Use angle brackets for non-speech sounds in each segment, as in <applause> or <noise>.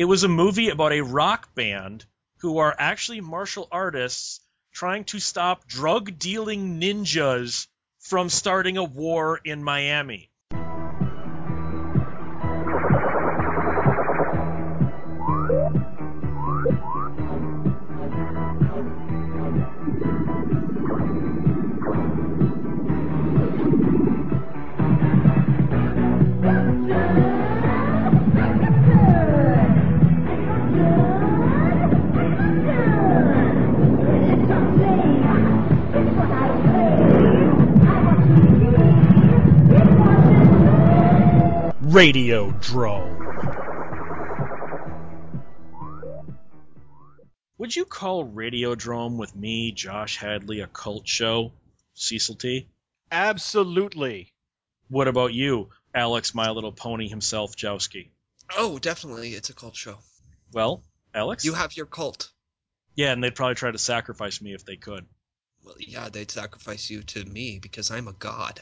It was a movie about a rock band who are actually martial artists trying to stop drug dealing ninjas from starting a war in Miami. Radiodrome. Would you call Radio Radiodrome with me, Josh Hadley, a cult show? Cecil T? Absolutely. What about you, Alex, My Little Pony himself, Jowski? Oh, definitely. It's a cult show. Well, Alex? You have your cult. Yeah, and they'd probably try to sacrifice me if they could. Well, yeah, they'd sacrifice you to me because I'm a god.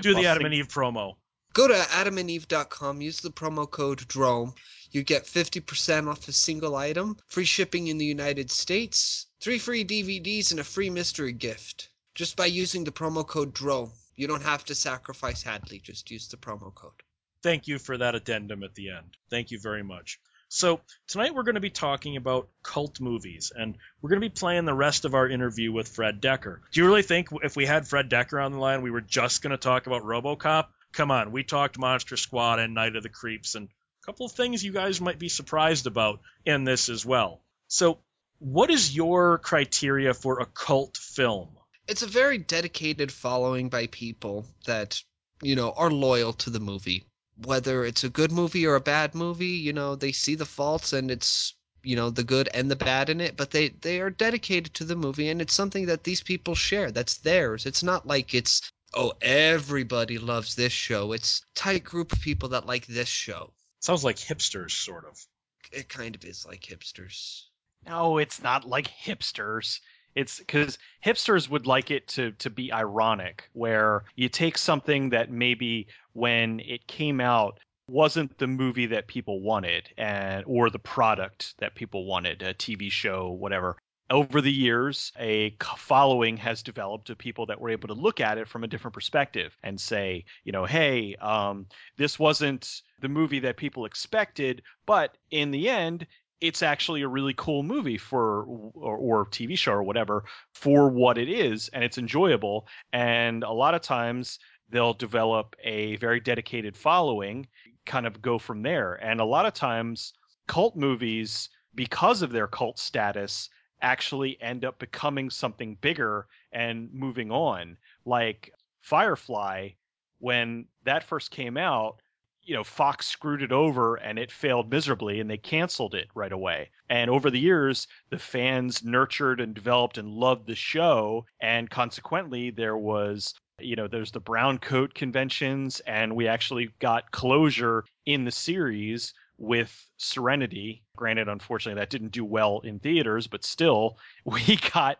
Do the Well, Adam think- and Eve promo. Go to adamandeve.com, use the promo code DROME. You get 50% off a single item, free shipping in the United States, three free DVDs, and a free mystery gift. Just by using the promo code DROME. You don't have to sacrifice Hadley, just use the promo code. Thank you for that addendum at the end. Thank you very much. So, tonight we're going to be talking about cult movies, and we're going to be playing the rest of our interview with Fred Dekker. Do you really think if we had Fred Dekker on the line, we were just going to talk about Robocop? Come on, we talked Monster Squad and Night of the Creeps, and a couple of things you guys might be surprised about in this as well. So, what is your criteria for a cult film? It's a very dedicated following by people that, you know, are loyal to the movie. Whether it's a good movie or a bad movie, you know, they see the faults and it's you know the good and the bad in it but they they are dedicated to the movie and it's something that these people share that's theirs it's not like it's oh everybody loves this show it's tight group of people that like this show Sounds like hipsters, sort of. it kind of is like hipsters No, it's not like hipsters. It's because hipsters would like it to to be ironic, where you take something that maybe when it came out wasn't the movie that people wanted, and or the product that people wanted, a TV show, whatever. Over the years, a following has developed of people that were able to look at it from a different perspective and say, you know, hey, um, this wasn't the movie that people expected, but in the end, it's actually a really cool movie for or, or TV show or whatever for what it is and it's enjoyable. And a lot of times they'll develop a very dedicated following kind of go from there. And a lot of times cult movies because of their cult status actually end up becoming something bigger and moving on like Firefly when that first came out you know, Fox screwed it over and it failed miserably and they canceled it right away. And over the years, the fans nurtured and developed and loved the show. And consequently, there was, you know, there's the brown coat conventions and we actually got closure in the series with Serenity. Granted, unfortunately, that didn't do well in theaters, but still, <laughs> we got,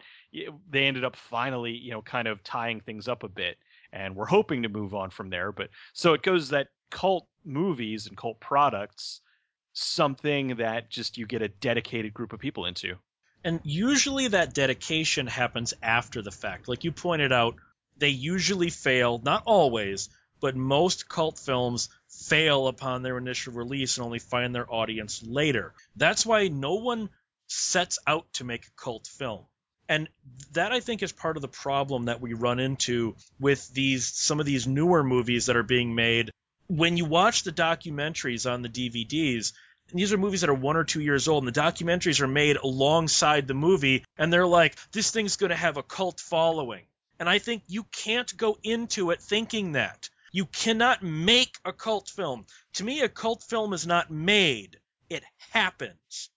they ended up finally, you know, kind of tying things up a bit. And we're hoping to move on from there. But so it goes that cult movies and cult products something that just you get a dedicated group of people into. And usually that dedication happens after the fact. Like you pointed out, they usually fail, not always, but most cult films fail upon their initial release and only find their audience later. That's why no one sets out to make a cult film. And that I think is part of the problem that we run into with these some of these newer movies that are being made. When you watch the documentaries on the DVDs, and these are movies that are one or two years old, and the documentaries are made alongside the movie, and they're like, this thing's going to have a cult following. And I think you can't go into it thinking that. You cannot make a cult film. To me, a cult film is not made, it happens.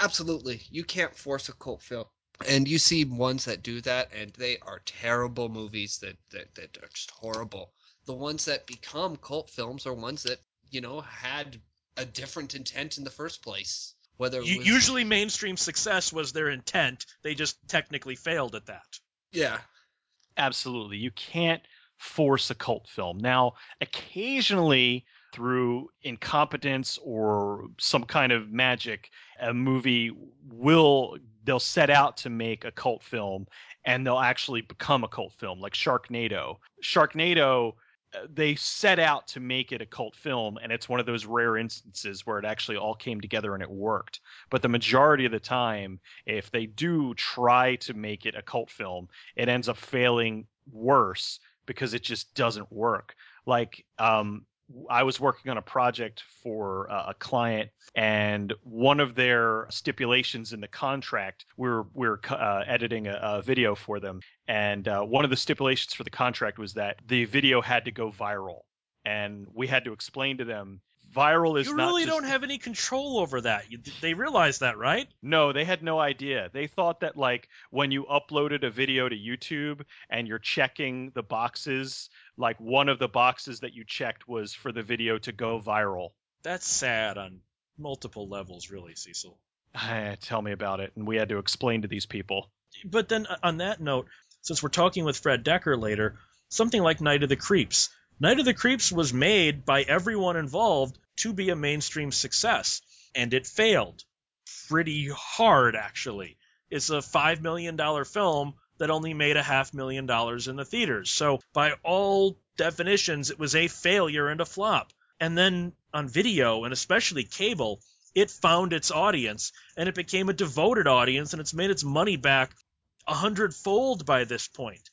Absolutely. You can't force a cult film. And you see ones that do that, and they are terrible movies that, that, that are just horrible. The ones that become cult films are ones that, you know, had a different intent in the first place. Whether it was, Usually, mainstream success was their intent. They just technically failed at that. Yeah. Absolutely. You can't force a cult film. Now, occasionally through incompetence or some kind of magic, a movie will they'll set out to make a cult film and they'll actually become a cult film like Sharknado. Sharknado uh, they set out to make it a cult film and it's one of those rare instances where it actually all came together and it worked but the majority of the time if they do try to make it a cult film it ends up failing worse because it just doesn't work. Like um I was working on a project for uh, a client, and one of their stipulations in the contract, we we're we we're uh, editing a, a, video for them, and uh, one of the stipulations for the contract was that the video had to go viral, and we had to explain to them viral is you really just- don't have any control over that. You, they realize that, right? No, they had no idea. They thought that like when you uploaded a video to YouTube and you're checking the boxes, like one of the boxes that you checked was for the video to go viral. That's sad on multiple levels, really, Cecil. <sighs> Tell me about it. And we had to explain to these people. But then uh, on that note, since we're talking with Fred Dekker later, something like Night of the Creeps. Night of the Creeps was made by everyone involved to be a mainstream success, and it failed pretty hard, actually. It's a $5 million film that only made a half million dollars in the theaters. So, by all definitions, it was a failure and a flop. And then on video, and especially cable, it found its audience and it became a devoted audience and it's made its money back a hundredfold by this point.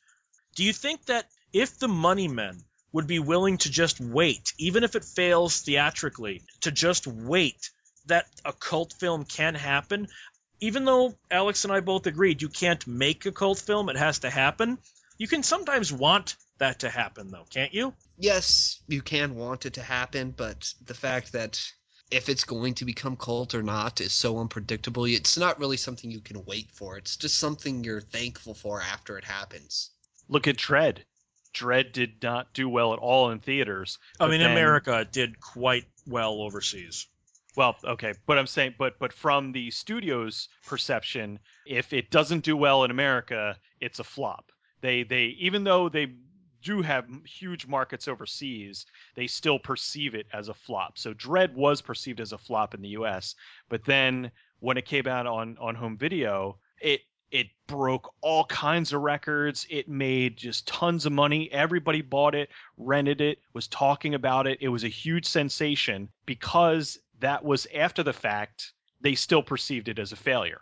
Do you think that if the money men would be willing to just wait, even if it fails theatrically, to just wait that a cult film can happen. Even though Alex and I both agreed you can't make a cult film, it has to happen. You can sometimes want that to happen, though, can't you? Yes, you can want it to happen, but the fact that if it's going to become cult or not is so unpredictable, it's not really something you can wait for. It's just something you're thankful for after it happens. Look at Dredd. Dredd did not do well at all in theaters. I mean, then- America did quite well overseas. Well, okay, but I'm saying, but but from the studio's perception, if it doesn't do well in America, it's a flop. They they even though they do have huge markets overseas, they still perceive it as a flop. So Dredd was perceived as a flop in the U.S., but then when it came out on on home video, it it broke all kinds of records. It made just tons of money. Everybody bought it, rented it, was talking about it. It was a huge sensation because that was after the fact. They still perceived it as a failure.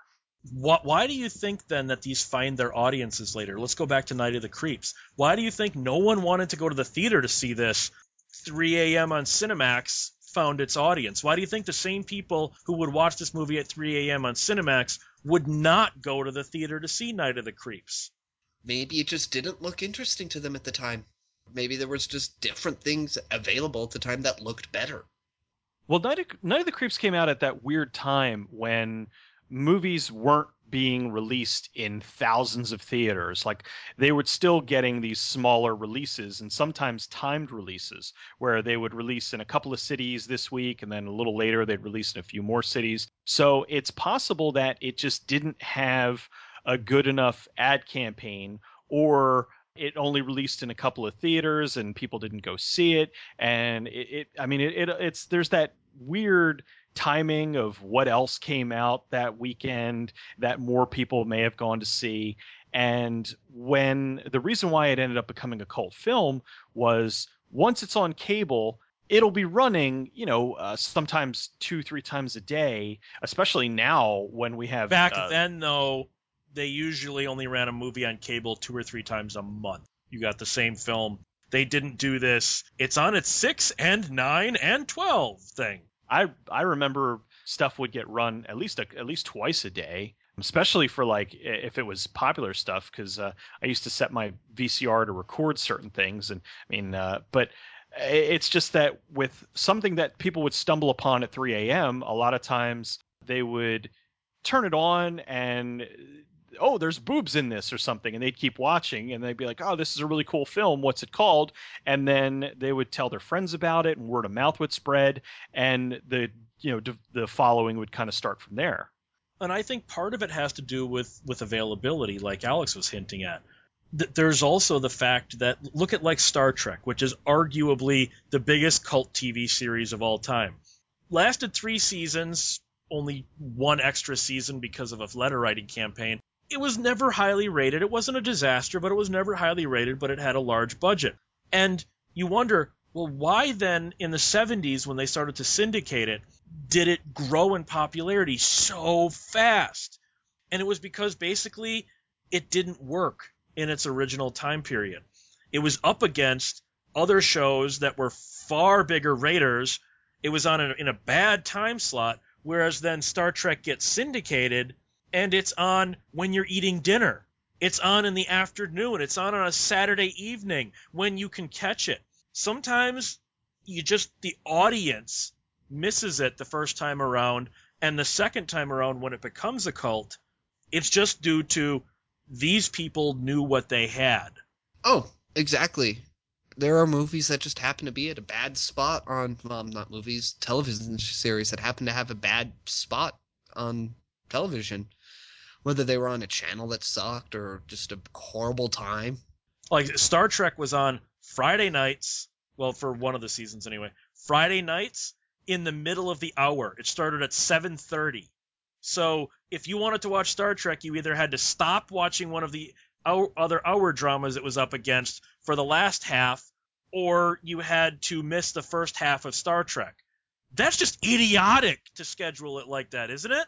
Why, why do you think then that these find their audiences later? Let's go back to Night of the Creeps. Why do you think no one wanted to go to the theater to see this? 3 a.m. on Cinemax found its audience. Why do you think the same people who would watch this movie at 3 a.m. on Cinemax would not go to the theater to see Night of the Creeps? Maybe it just didn't look interesting to them at the time. Maybe there was just different things available at the time that looked better. Well, Night of, Night of the Creeps came out at that weird time when movies weren't being released in thousands of theaters. Like they were still getting these smaller releases and sometimes timed releases where they would release in a couple of cities this week and then a little later they'd release in a few more cities. So it's possible that it just didn't have a good enough ad campaign or it only released in a couple of theaters and people didn't go see it and it, it i mean it, it it's there's that weird timing of what else came out that weekend that more people may have gone to see and when the reason why it ended up becoming a cult film was once it's on cable it'll be running you know uh, sometimes two three times a day especially now when we have Back uh, then, though, they usually only ran a movie on cable two or three times a month. You got the same film. They didn't do this. It's on at six and nine and twelve thing. I I remember stuff would get run at least a, at least twice a day, especially for like if it was popular stuff because uh, I used to set my VCR to record certain things, and I mean, uh, but it's just that with something that people would stumble upon at 3 a.m., a lot of times they would turn it on and oh there's boobs in this or something and they'd keep watching and they'd be like oh this is a really cool film what's it called and then they would tell their friends about it and word of mouth would spread and the you know d- the following would kind of start from there And I think part of it has to do with with availability, like Alex was hinting at. th- there's also the fact that look at like Star Trek, which is arguably the biggest cult TV series of all time. Lasted three seasons, only one extra season because of a letter writing campaign. It was never highly rated. It wasn't a disaster, but it was never highly rated, but it had a large budget. And you wonder, well, why then in the 70s, when they started to syndicate it, did it grow in popularity so fast? And it was because basically it didn't work in its original time period. It was up against other shows that were far bigger raters. It was on a, in a bad time slot, whereas then Star Trek gets syndicated and it's on when you're eating dinner. It's on in the afternoon. It's on on a Saturday evening when you can catch it. Sometimes you just the audience misses it the first time around and the second time around when it becomes a cult, it's just due to these people knew what they had. Oh, exactly. There are movies that just happen to be at a bad spot on, well, not movies, television series that happen to have a bad spot on television. Whether they were on a channel that sucked or just a horrible time. Like Star Trek was on Friday nights, well, for one of the seasons anyway. Friday nights in the middle of the hour. It started at 7:30. So if you wanted to watch Star Trek, you either had to stop watching one of the other hour dramas it was up against for the last half, or you had to miss the first half of Star Trek. That's just idiotic to schedule it like that, isn't it?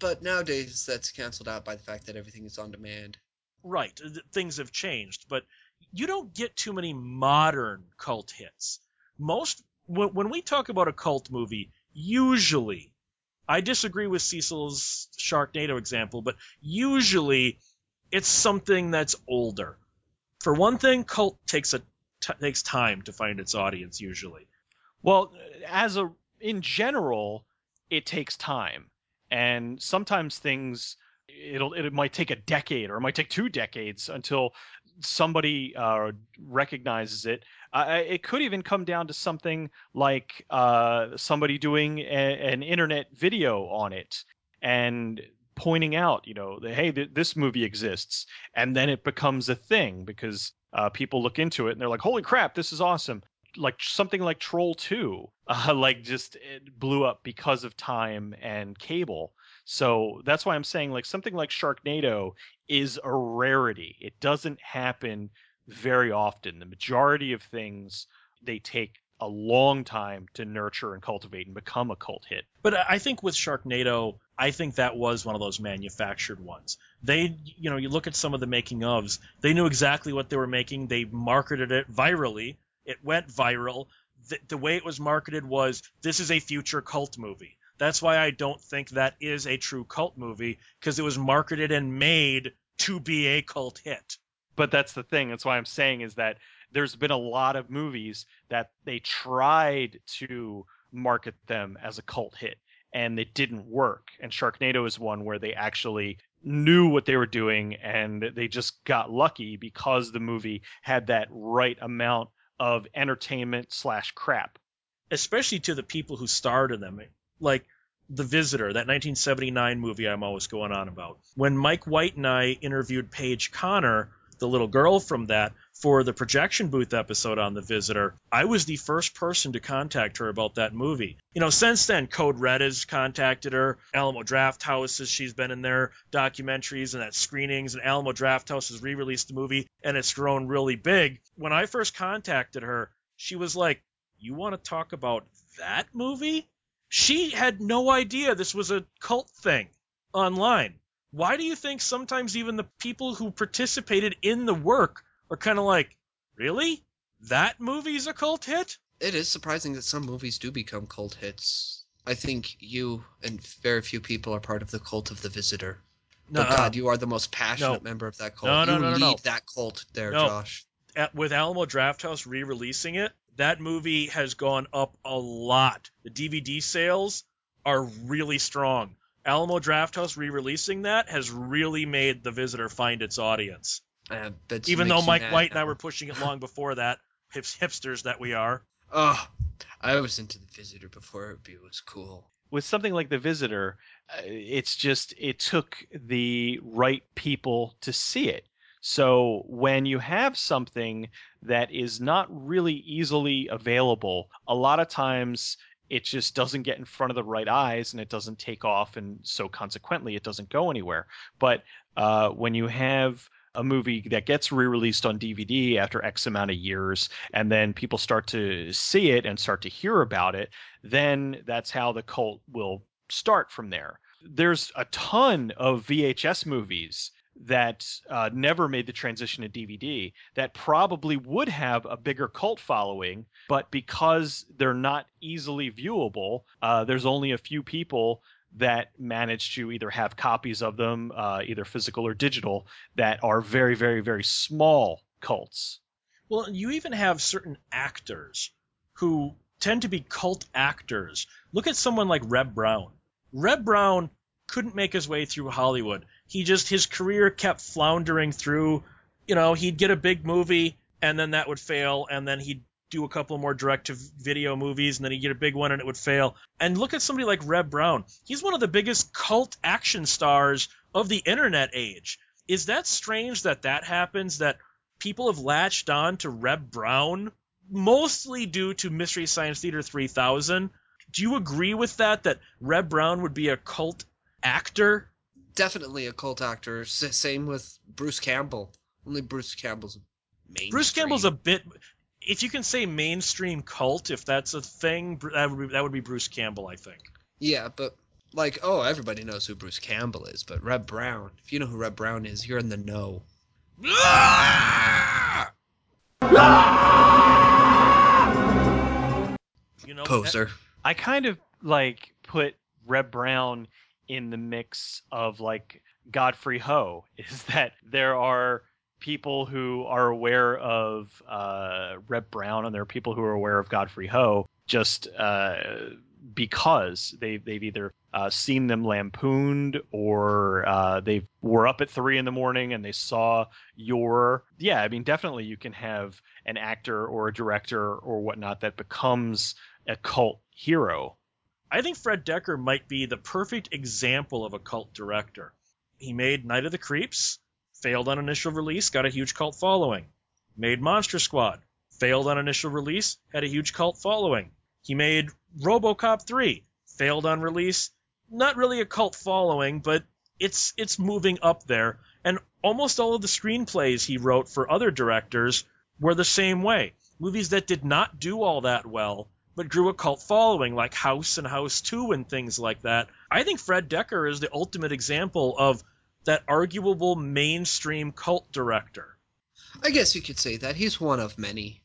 But nowadays, that's canceled out by the fact that everything is on demand. Right. Things have changed, but you don't get too many modern cult hits. Most when we talk about a cult movie, usually I disagree with Cecil's Sharknado example, but usually it's something that's older. For one thing, cult takes a t- takes time to find its audience usually. Well, as a in general, it takes time, and sometimes things it'll it might take a decade or it might take two decades until somebody uh, recognizes it. Uh, it could even come down to something like uh, somebody doing a, an internet video on it and pointing out, you know, that, hey, th- this movie exists, and then it becomes a thing because uh, people look into it and they're like, holy crap, this is awesome. Like something like Troll 2, <laughs> uh, like just it blew up because of time and cable. So that's why I'm saying like something like Sharknado is a rarity. It doesn't happen very often. The majority of things they take a long time to nurture and cultivate and become a cult hit. But I think with Sharknado, I think that was one of those manufactured ones. They, you know, you look at some of the making ofs, they knew exactly what they were making. They marketed it virally. It went viral. The, the way it was marketed was this is a future cult movie. That's why I don't think that is a true cult movie because it was marketed and made to be a cult hit. But that's the thing. That's why I'm saying is that there's been a lot of movies that they tried to market them as a cult hit and it didn't work. And Sharknado is one where they actually knew what they were doing and they just got lucky because the movie had that right amount of entertainment slash crap. Especially to the people who starred in them like The Visitor, that 1979 movie I'm always going on about. When Mike White and I interviewed Paige Conner, the little girl from that, for the projection booth episode on The Visitor, I was the first person to contact her about that movie. You know, since then, Code Red has contacted her, Alamo Drafthouse, has she's been in their documentaries and at screenings, and Alamo Drafthouse has re released the movie and it's grown really big. When I first contacted her, she was like, You want to talk about that movie? She had no idea this was a cult thing online. Why do you think sometimes even the people who participated in the work are kind of like, really? That movie's a cult hit? It is surprising that some movies do become cult hits. I think you and very few people are part of the cult of the visitor. No, but God, you are the most passionate no. member of that cult. No, no, you no, no, lead no. that cult there, no. Josh. At, with Alamo Drafthouse re-releasing it, that movie has gone up a lot. The DVD sales are really strong. Alamo Drafthouse re-releasing that has really made The Visitor find its audience. Uh, Even though Mike White and I were pushing it long before that, hips, hipsters that we are. Oh, I was into The Visitor before it was cool. With something like The Visitor, uh, it's just it took the right people to see it. So when you have something that is not really easily available, a lot of times it just doesn't get in front of the right eyes and it doesn't take off, and so consequently it doesn't go anywhere. But uh, when you have a movie that gets re-released on DVD after X amount of years, and then people start to see it and start to hear about it, then that's how the cult will start from there. There's a ton of VHS movies that uh, never made the transition to DVD that probably would have a bigger cult following, but because they're not easily viewable, uh, there's only a few people that manage to either have copies of them, uh, either physical or digital, that are very, very, very small cults. Well, you even have certain actors who tend to be cult actors. Look at someone like Reb Brown. Reb Brown couldn't make his way through Hollywood. He just his career kept floundering through. You know, he'd get a big movie and then that would fail, and then he'd do a couple more direct to video movies and then he'd get a big one and it would fail. And look at somebody like Reb Brown. He's one of the biggest cult action stars of the internet age. Is that strange that that happens that people have latched on to Reb Brown mostly due to Mystery Science Theater 3000? Do you agree with that that Reb Brown would be a cult actor? Definitely a cult actor. S- same with Bruce Campbell. Only Bruce Campbell's mainstream. Bruce Campbell's a bit if you can say mainstream cult, if that's a thing, that would be, that would be Bruce Campbell, I think. Yeah, but like, oh, everybody knows who Bruce Campbell is, but Reb Brown, if you know who Reb Brown is, you're in the know. You know, Poser. I kind of like put Reb Brown in the mix of like Godfrey Ho <laughs> is that there are people who are aware of uh, Reb Brown and there are people who are aware of Godfrey Ho just uh, because they they've either uh, seen them lampooned or uh, they were up at three in the morning and they saw your yeah I mean definitely you can have an actor or a director or whatnot that becomes a cult hero. I think Fred Dekker might be the perfect example of a cult director. He made Night of the Creeps, failed on initial release, got a huge cult following. Made Monster Squad, failed on initial release, had a huge cult following. He made RoboCop 3, failed on release, not really a cult following, but it's it's moving up there. And almost all of the screenplays he wrote for other directors were the same way. Movies that did not do all that well, but grew a cult following, like House and House 2 and things like that. I think Fred Dekker is the ultimate example of that arguable mainstream cult director. I guess you could say that. He's one of many.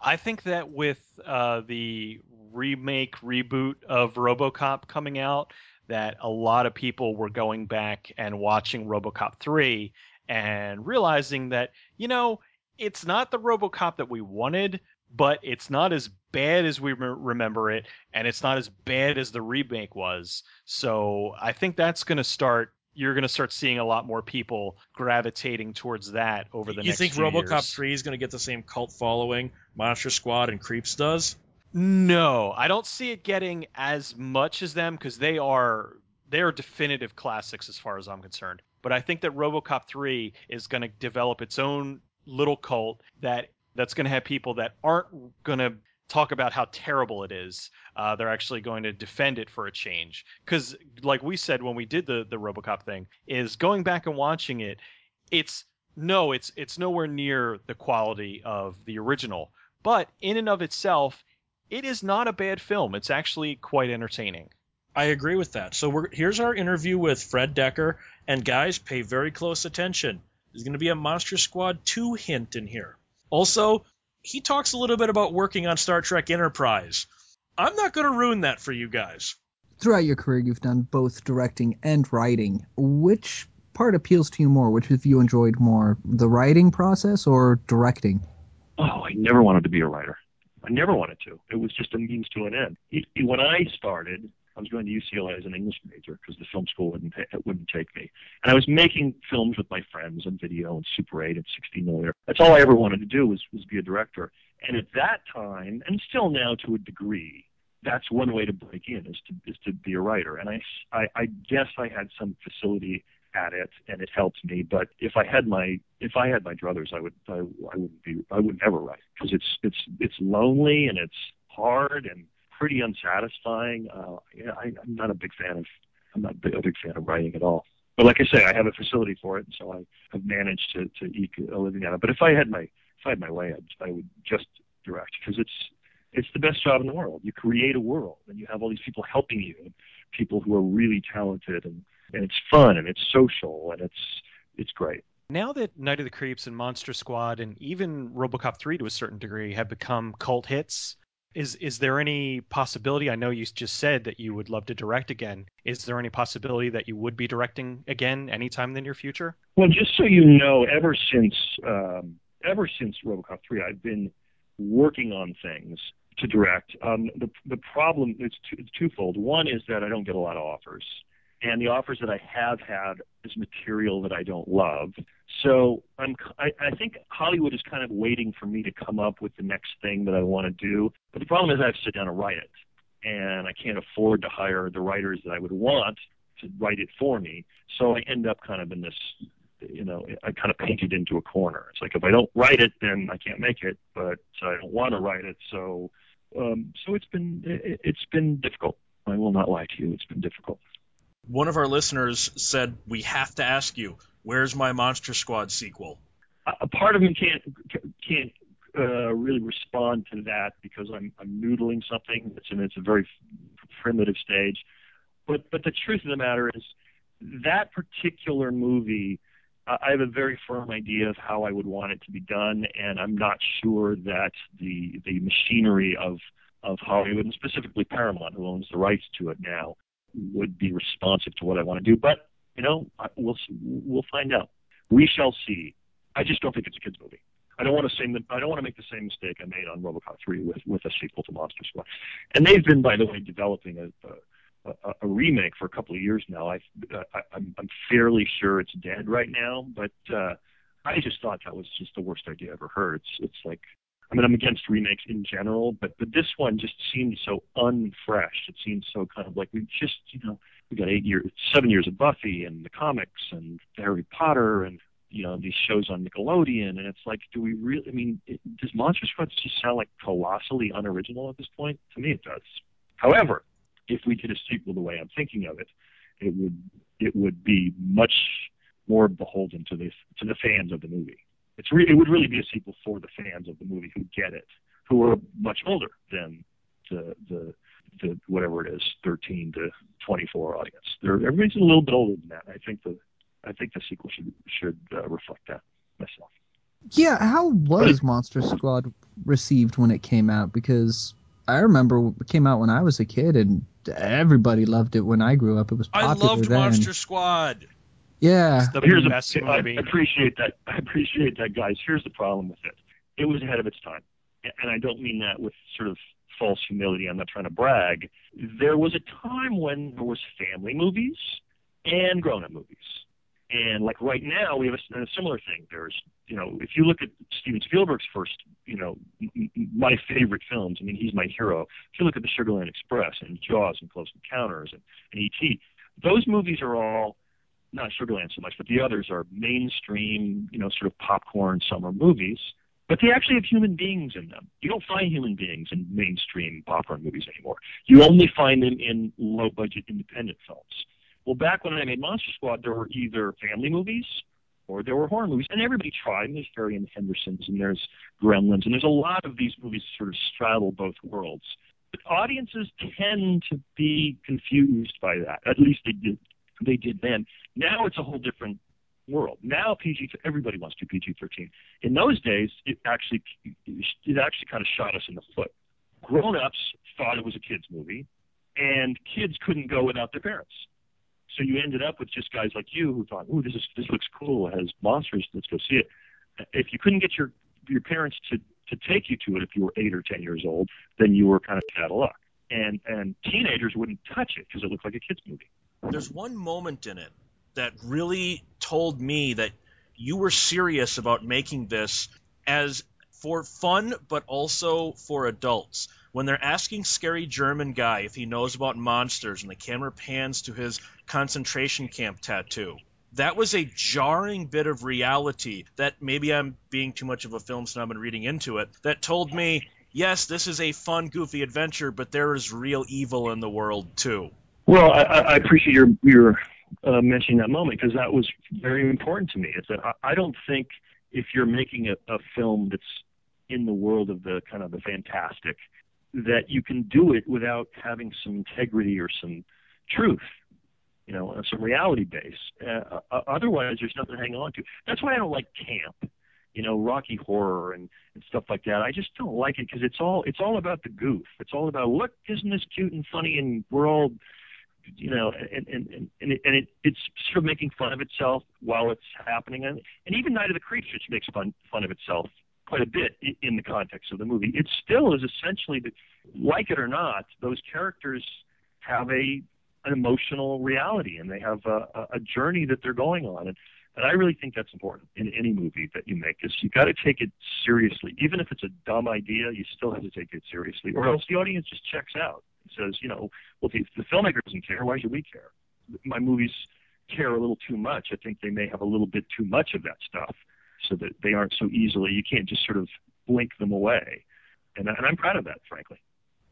I think that with uh, the remake reboot of RoboCop coming out, that a lot of people were going back and watching RoboCop 3 and realizing that, you know, it's not the RoboCop that we wanted, but it's not as bad as we re- remember it, and it's not as bad as the remake was. So I think that's going to start. You're going to start seeing a lot more people gravitating towards that over the you next think few RoboCop years. 3 is going to get the same cult following Monster Squad and Creeps does? No, I don't see it getting as much as them because they are they are definitive classics as far as I'm concerned. But I think that RoboCop 3 is going to develop its own little cult that that's going to have people that aren't going to talk about how terrible it is. Uh, they're actually going to defend it for a change. Because, like we said when we did the the RoboCop thing, is going back and watching it. It's no, it's it's nowhere near the quality of the original. But in and of itself, it is not a bad film. It's actually quite entertaining. I agree with that. So here's our interview with Fred Dekker, and guys, pay very close attention. There's going to be a Monster Squad 2 hint in here. Also, he talks a little bit about working on Star Trek Enterprise. I'm not going to ruin that for you guys. Throughout your career, you've done both directing and writing. Which part appeals to you more? Which have you enjoyed more, the writing process or directing? Oh, I never wanted to be a writer. I never wanted to. It was just a means to an end. It- it- When I started, I was going to UCLA as an English major because the film school wouldn't pay, wouldn't take me, and I was making films with my friends on video and Super 8 and 60 millimeter. That's all I ever wanted to do was was be a director. And at that time, and still now to a degree, that's one way to break in is to is to be a writer. And I I, I guess I had some facility at it, and it helped me. But if I had my if I had my druthers, I would I, I wouldn't be I would never write because it's it's it's lonely and it's hard and pretty unsatisfying. Uh, yeah, I, I'm not a big fan of I'm not a big, fan of writing at all. But like I say, I have a facility for it, so I have managed to to eke a living out of it. But if I had my if I had my way, I'd, I would just direct because it's it's the best job in the world. You create a world, and you have all these people helping you, people who are really talented, and and it's fun, and it's social, and it's it's great. Now that Night of the Creeps and Monster Squad and even RoboCop 3 to a certain degree have become cult hits, is is there any possibility? I know you just said that you would love to direct again. Is there any possibility that you would be directing again anytime in the near future? Well, just so you know, ever since um, ever since RoboCop 3, I've been working on things to direct. Um, the the problem it's, two, it's twofold. One is that I don't get a lot of offers, and the offers that I have had is material that I don't love. So I'm I, I think Hollywood is kind of waiting for me to come up with the next thing that I want to do. But the problem is I have to sit down and write it, and I can't afford to hire the writers that I would want to write it for me. So I end up kind of in this you know, I kind of painted into a corner. It's like if I don't write it, then I can't make it, but I don't want to write it, so um, so it's been it, it's been difficult. I will not lie to you, it's been difficult. One of our listeners said we have to ask you, where's my Monster Squad sequel? A part of me can't can't uh, really respond to that because I'm I'm noodling something. It's in it's a very primitive stage, but but the truth of the matter is that particular movie I have a very firm idea of how I would want it to be done, and I'm not sure that the the machinery of of Hollywood and specifically Paramount, who owns the rights to it now, would be responsive to what I want to do. But you know, we'll we'll find out. We shall see. I just don't think it's a kids movie. I don't want to say I don't want to make the same mistake I made on RoboCop 3 with with a sequel to Monster Squad. And they've been, by the way, developing a, a a, a remake for a couple of years now. I, I I'm, I'm fairly sure it's dead right now, but uh, I just thought that was just the worst idea I ever heard. It's it's like I mean I'm against remakes in general, but but this one just seemed so unfresh. It seemed so kind of like we just you know we got eight years, seven years of Buffy and the comics and Harry Potter and you know these shows on Nickelodeon, and it's like, do we really? I mean, it, does Monster Squad just sound like colossally unoriginal at this point? To me, it does. However, if we did a sequel the way I'm thinking of it, it would it would be much more beholden to the to the fans of the movie. It's re- it would really be a sequel for the fans of the movie who get it, who are much older than the the the whatever it is, 13 to 24 audience. They're, everybody's a little bit older than that. I think the I think the sequel should should uh, reflect that myself. Yeah, how was Monster Squad received when it came out? Because I remember it came out when I was a kid, and everybody loved it when I grew up. It was popular I loved then. Monster Squad. Yeah. It's the Here's the, best I movie. appreciate that. I appreciate that, guys. Here's the problem with it. It was ahead of its time, and I don't mean that with sort of false humility. I'm not trying to brag. There was a time when there was family movies and grown-up movies. And like right now, we have a, a similar thing. There's, you know, if you look at Steven Spielberg's first, you know, m- m- my favorite films. I mean, he's my hero. If you look at the Sugarland Express and Jaws and Close Encounters and, and E.T., those movies are all not Sugarland so much, but the others are mainstream, you know, sort of popcorn summer movies. But they actually have human beings in them. You don't find human beings in mainstream popcorn movies anymore. You only find them in low budget independent films. Well, back when I made Monster Squad, there were either family movies or there were horror movies, and everybody tried. And there's Harry and Hendersons, and there's Gremlins, and there's a lot of these movies sort of straddle both worlds. But audiences tend to be confused by that. At least they did. They did then. Now it's a whole different world. Now PG, everybody wants to PG-13. In those days, it actually it actually kind of shot us in the foot. Grown-ups thought it was a kids movie, and kids couldn't go without their parents. So you ended up with just guys like you who thought, "Ooh, this is this looks cool. It has monsters. Let's go see it." If you couldn't get your your parents to to take you to it if you were eight or ten years old, then you were kind of out of luck. And and teenagers wouldn't touch it because it looked like a kids movie. There's one moment in it that really told me that you were serious about making this as for fun, but also for adults. When they're asking scary German guy if he knows about monsters, and the camera pans to his concentration camp tattoo, that was a jarring bit of reality that maybe I'm being too much of a film snob and reading into it that told me, yes, this is a fun, goofy adventure, but there is real evil in the world too. Well, I, I appreciate your your uh, mentioning that moment because that was very important to me. Is that I, I don't think if you're making a, a film that's in the world of the kind of the fantastic, that you can do it without having some integrity or some truth you know, some reality base. Uh, uh, otherwise, there's nothing to hang on to. That's why I don't like camp, you know, Rocky Horror and, and stuff like that. I just don't like it because it's all it's all about the goof. It's all about look, isn't this cute and funny, and we're all, you know, and and and, and, it, and it, it's sort of making fun of itself while it's happening. And, and even Night of the which makes fun fun of itself quite a bit in the context of the movie. It still is essentially, the, like it or not, those characters have a an emotional reality and they have a, a journey that they're going on. And, and I really think that's important in any movie that you make is you got to take it seriously. Even if it's a dumb idea, you still have to take it seriously or else the audience just checks out says, you know, well, if the filmmaker doesn't care, why should we care? My movies care a little too much. I think they may have a little bit too much of that stuff so that they aren't so easily, you can't just sort of blink them away. And, and I'm proud of that, frankly.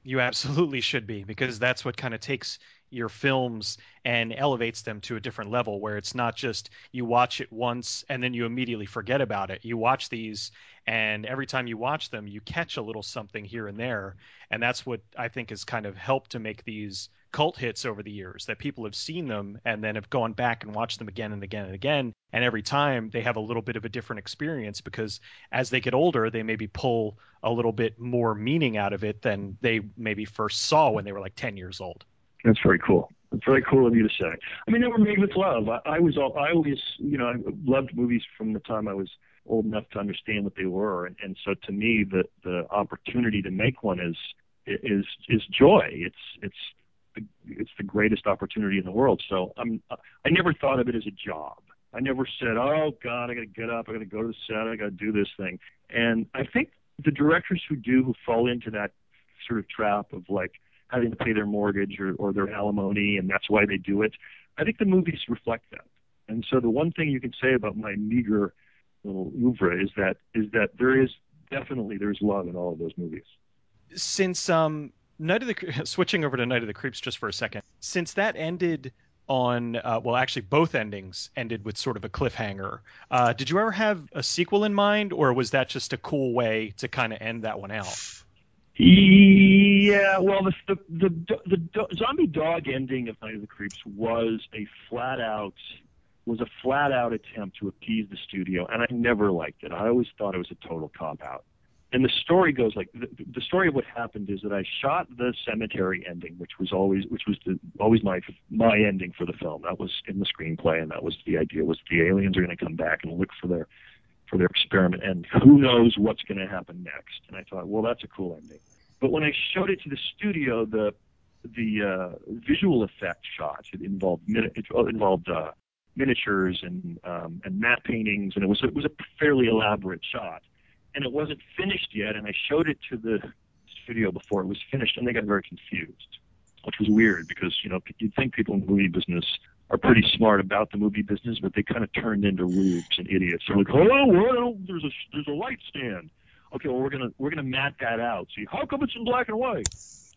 You absolutely should be because that's what kind of takes your films and elevates them to a different level where it's not just you watch it once and then you immediately forget about it. You watch these and every time you watch them you catch a little something here and there. And that's what I think has kind of helped to make these cult hits over the years that people have seen them and then have gone back and watched them again and again and again. And every time they have a little bit of a different experience because as they get older they maybe pull a little bit more meaning out of it than they maybe first saw when they were like 10 years old that's very cool. It's very cool of you to say. I mean they were made with love. I, I was all, i always you know i loved movies from the time i was old enough to understand what they were. And, and so to me the the opportunity to make one is is is joy. It's it's the, it's the greatest opportunity in the world. So I'm I never thought of it as a job. I never said, "Oh God, I got to get up, I got to go to the set, I got to do this thing." And I think the directors who do who fall into that sort of trap of like having to pay their mortgage or, or their alimony, and that's why they do it. I think the movies reflect that. And so the one thing you can say about my meager little oeuvre is that is that there is definitely there's love in all of those movies. Since um Night of the <laughs> switching over to Night of the Creeps just for a second. Since that ended on uh, well, actually both endings ended with sort of a cliffhanger. Uh, did you ever have a sequel in mind, or was that just a cool way to kind of end that one out? Yeah, well, the the, the the the zombie dog ending of Night of the Creeps was a flat out was a flat out attempt to appease the studio, and I never liked it. I always thought it was a total cop out and the story goes like the, the story of what happened is that I shot the cemetery ending, which was always which was the, always my my ending for the film. That was in the screenplay, and that was the idea was the aliens are going to come back and look for their for their experiment, and who knows what's going to happen next. And I thought, well, that's a cool ending. But when I showed it to the studio, the the uh, visual effect shots it involved it involved uh, miniatures and um, and matte paintings, and it was it was a fairly elaborate shot and it wasn't finished yet. And I showed it to the studio before it was finished, and they got very confused, which was weird because you know you'd think people in the movie business are pretty smart about the movie business, but they kind of turned into rubes and idiots. They're like, oh, well, there's a there's a light stand. Okay, well we're gonna we're gonna matte that out. See, how come it's in black and white?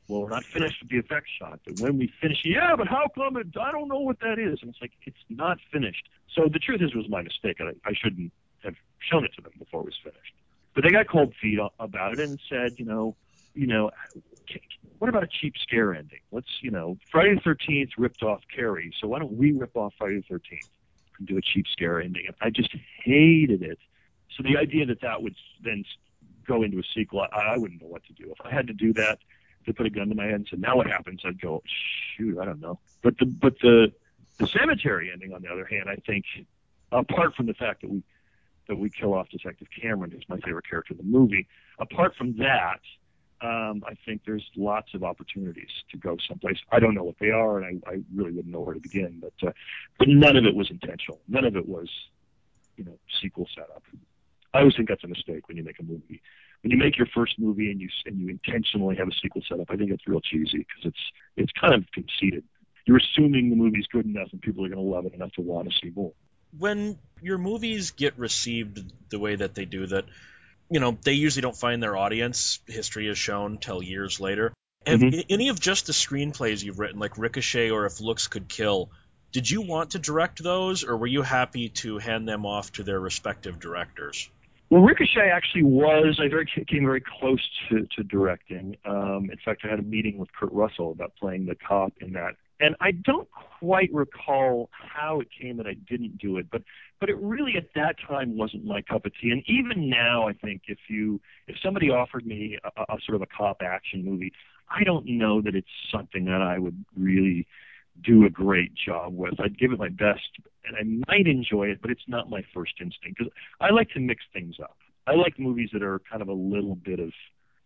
Well, we're not finished with the effect shot. But when we finish, yeah, but how come it? I don't know what that is. And it's like it's not finished. So the truth is, it was my mistake. I, I shouldn't have shown it to them before it was finished. But they got cold feet about it and said, you know, you know, what about a cheap scare ending? Let's, you know, Friday the Thirteenth ripped off Carrie, so why don't we rip off Friday the Thirteenth and do a cheap scare ending? I just hated it. So the idea that that would then go into a sequel, I, I wouldn't know what to do. If I had to do that, they put a gun to my head and said, "Now what happens?" I'd go, "Shoot, I don't know." But the but the the cemetery ending, on the other hand, I think, apart from the fact that we that we kill off Detective Cameron, who's my favorite character in the movie. Apart from that, um, I think there's lots of opportunities to go someplace. I don't know what they are, and I, I really wouldn't know where to begin. But uh, but none of it was intentional. None of it was, you know, sequel setup. I always think that's a mistake when you make a movie. When you make your first movie and you and you intentionally have a sequel setup, I think it's real cheesy because it's it's kind of conceited. You're assuming the movie's good enough and people are going to love it enough to want to see more. when your movies get received the way that they do, that you know they usually don't find their audience. History has shown till years later. Have Mhm. any of just the screenplays you've written, like Ricochet or If Looks Could Kill, did you want to direct those, or were you happy to hand them off to their respective directors? Well, Ricochet actually was. I very came very close to, to directing. Um, in fact, I had a meeting with Kurt Russell about playing the cop in that, and I don't quite recall how it came that I didn't do it, but but it really at that time wasn't my cup of tea. And even now, I think if you if somebody offered me a, a sort of a cop action movie, I don't know that it's something that I would really do a great job with. I'd give it my best, and I might enjoy it, but it's not my first instinct because I like to mix things up. I like movies that are kind of a little bit of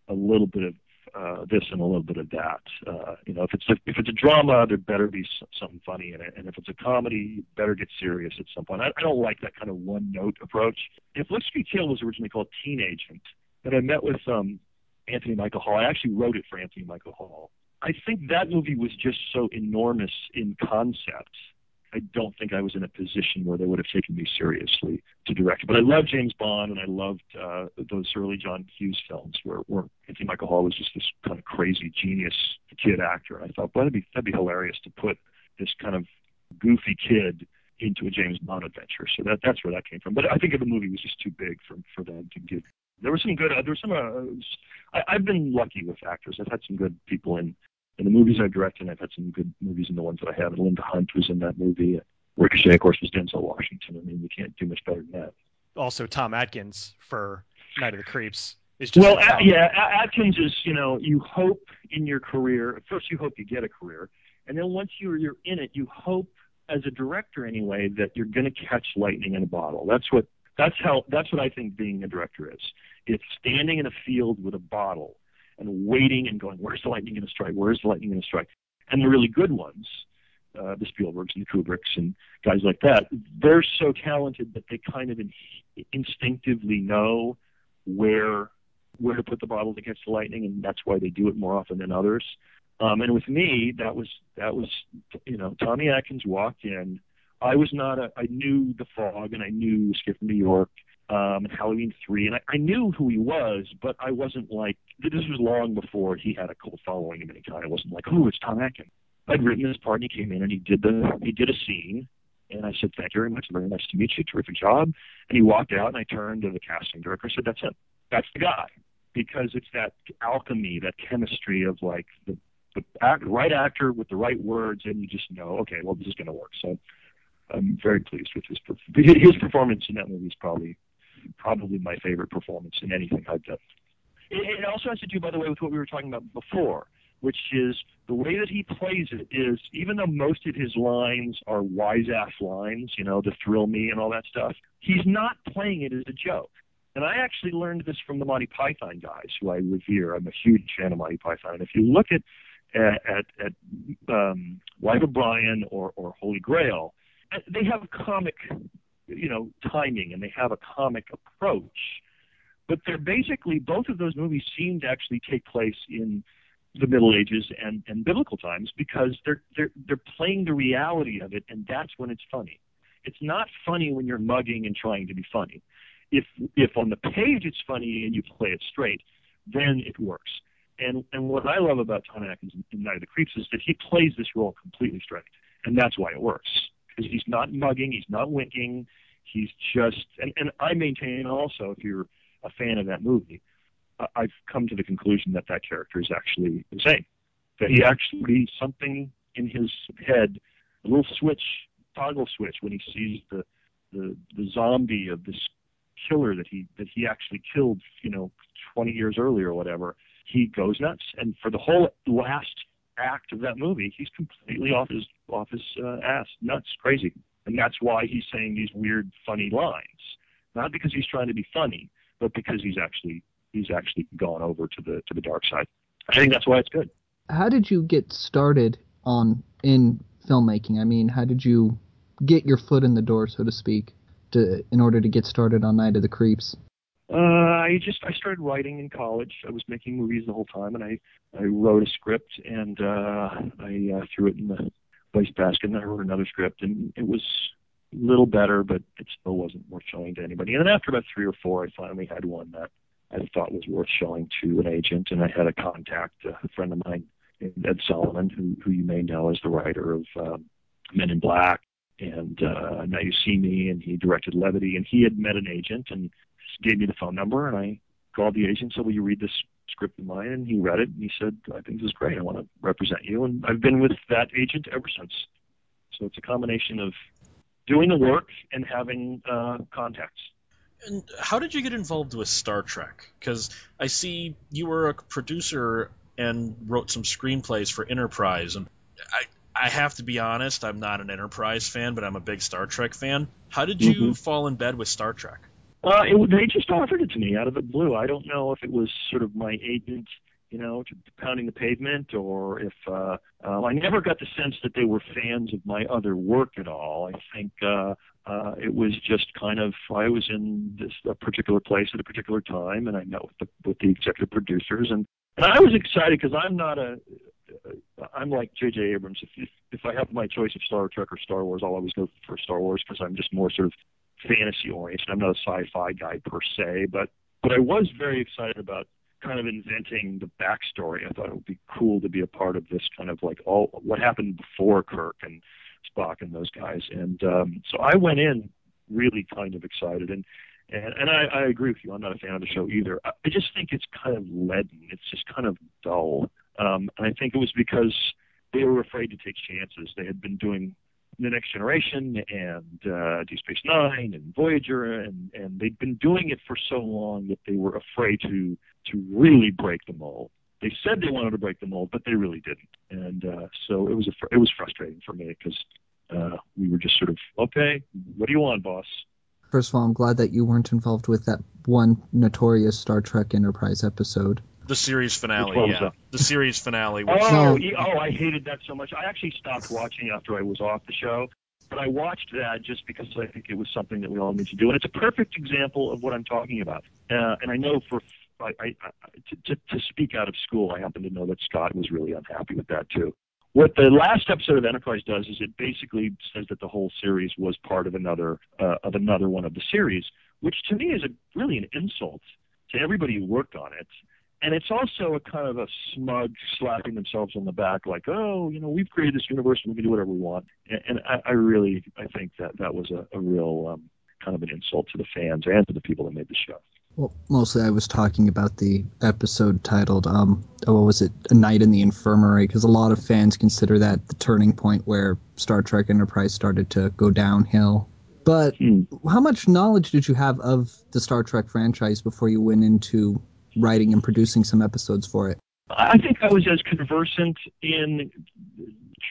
a little bit of uh, this and a little bit of that. Uh, you know, if it's a, if it's a drama, there better be something funny in it, and if it's a comedy, better get serious at some point. I, I don't like that kind of one note approach. If Looks Could Kill was originally called Teen Agent, and I met with um, Anthony Michael Hall. I actually wrote it for Anthony Michael Hall. I think that movie was just so enormous in concept. I don't think I was in a position where they would have taken me seriously to direct. But I loved James Bond and I loved uh, those early John Hughes films where, where Anthony Michael Hall was just this kind of crazy genius kid actor. And I thought, well, that'd be that'd be hilarious to put this kind of goofy kid into a James Bond adventure. So that that's where that came from. But I think the movie was just too big for for them to give. There were some good. Uh, there were some. Uh, I, I've been lucky with actors. I've had some good people in in the movies I've directed. I've had some good movies in the ones that I have. And Linda Hunt was in that movie. Ricochet, of course, was Denzel Washington. I mean, you can't do much better than that. Also, Tom Atkins for Night of the Creeps is just Well, a- yeah, Atkins is, you know, you hope in your career. First, you hope you get a career, and then once you're you're in it, you hope as a director anyway that you're going to catch lightning in a bottle. That's what that's how that's what I think being a director is. It's standing in a field with a bottle and waiting and going, where's the lightning going to strike? Where's the lightning going to strike? And the really good ones, uh, the Spielbergs and the Kubricks and guys like that, they're so talented that they kind of in, instinctively know where where to put the bottle to catch the lightning, and that's why they do it more often than others. Um, and with me, that was that was you know Tommy Atkins walked in. I was not a. I knew the fog, and I knew Skip New York, um, and Halloween three, and I, I knew who he was, but I wasn't like this was long before he had a cult following of any kind. I wasn't like, oh, it's Tom Atkins. I'd written his part, and he came in and he did the he did a scene, and I said, thank you very much, very nice to meet you, terrific job. And he walked out, and I turned to the casting director. I said, that's him, that's the guy, because it's that alchemy, that chemistry of like the the act, right actor with the right words, and you just know, okay, well, this is going to work. So I'm very pleased with his his performance in that movie is probably probably my favorite performance in anything I've done. It, also has to do, by the way, with what we were talking about before, which is the way that he plays it is even though most of his lines are wise ass lines, you know, the thrill me and all that stuff, he's not playing it as a joke. And I actually learned this from the Monty Python guys, who I revere. I'm a huge fan of Monty Python. And if you look at at at, um, Life of Brian or or Holy Grail, they have comic, you know, timing and they have a comic approach. But they're basically both of those movies seem to actually take place in the Middle Ages and, and biblical times because they're they're they're playing the reality of it, and that's when it's funny. It's not funny when you're mugging and trying to be funny. If if on the page it's funny and you play it straight, then it works. And and what I love about Tom Atkins in Night of the Creeps is that he plays this role completely straight, and that's why it works. He's not mugging, he's not winking, he's just. And, and I maintain also, if you're a fan of that movie, I've come to the conclusion that that character is actually insane. That he actually something in his head, a little switch, toggle switch, when he sees the the the zombie of this killer that he that he actually killed, you know, 20 years earlier or whatever. He goes nuts, and for the whole last act of that movie, he's completely off his off his uh, ass, nuts, crazy, and that's why he's saying these weird, funny lines. Not because he's trying to be funny, but because he's actually he's actually gone over to the to the dark side. I think that's why it's good. How did you get started on in filmmaking? I mean, how did you get your foot in the door, so to speak, to in order to get started on Night of the Creeps? Uh, I just I started writing in college. I was making movies the whole time, and I I wrote a script and uh, I uh, threw it in the wastebasket, and I wrote another script, and it was a little better, but it still wasn't worth showing to anybody. And then after about three or four, I finally had one that I thought was worth showing to an agent, and I had a contact, uh, a friend of mine, Ed Solomon, who who you may know as the writer of um, Men in Black and uh, Now You See Me, and he directed Levity, and he had met an agent and gave me the phone number, and I called the agent, said, "Will you read this script of mine?" And he read it, and he said, "I think this is great. I want to represent you." And I've been with that agent ever since. So it's a combination of doing the work and having uh, contacts. And how did you get involved with Star Trek? Because I see you were a producer and wrote some screenplays for Enterprise, and I I have to be honest, I'm not an Enterprise fan, but I'm a big Star Trek fan. How did you Mhm. fall in bed with Star Trek? Uh, it, they just offered it to me out of the blue. I don't know if it was sort of my agent, you know, pounding the pavement, or if uh, uh, I never got the sense that they were fans of my other work at all. I think uh, uh, it was just kind of I was in this a particular place at a particular time, and I met with the with the executive producers, and and I was excited because I'm not a I'm like J.J. Abrams. If, if if I have my choice of Star Trek or Star Wars, I'll always go for Star Wars because I'm just more sort of fantasy oriented. I'm not a sci-fi guy per se, but but I was very excited about kind of inventing the backstory. I thought it would be cool to be a part of this kind of like all what happened before Kirk and Spock and those guys. And um, so I went in really kind of excited and. And, and I, I agree with you. I'm not a fan of the show either. I I just think it's kind of leaden. It's just kind of dull. Um, and I think it was because they were afraid to take chances. They had been doing the Next Generation and uh, Deep Space Nine and Voyager, and and they'd been doing it for so long that they were afraid to to really break the mold. They said they wanted to break the mold, but they really didn't. And uh, so it was a fr- it was frustrating for me because uh, we were just sort of okay, what do you want, boss? First of all, I'm glad that you weren't involved with that one notorious Star Trek Enterprise episode. The series finale, yeah. The series finale. Which, Oh, e- oh, I hated that so much. I actually stopped watching after I was off the show, but I watched that just because I think it was something that we all need to do, and it's a perfect example of what I'm talking about. Uh, and I know for I, I, I, to, to, to speak out of school, I happen to know that Scott was really unhappy with that too. What the last episode of Enterprise does is it basically says that the whole series was part of another uh, of another one of the series, which to me is a really an insult to everybody who worked on it and it's also a kind of a smug slapping themselves on the back, like, oh, you know, we've created this universe and we can do whatever we want. And, and I, I really, I think that that was a, a real um, kind of an insult to the fans and to the people that made the show. Well, mostly I was talking about the episode titled, um, oh, what was it, A Night in the Infirmary, because a lot of fans consider that the turning point where Star Trek Enterprise started to go downhill. But Hmm. how much knowledge did you have of the Star Trek franchise before you went into writing and producing some episodes for it? I think I was as conversant in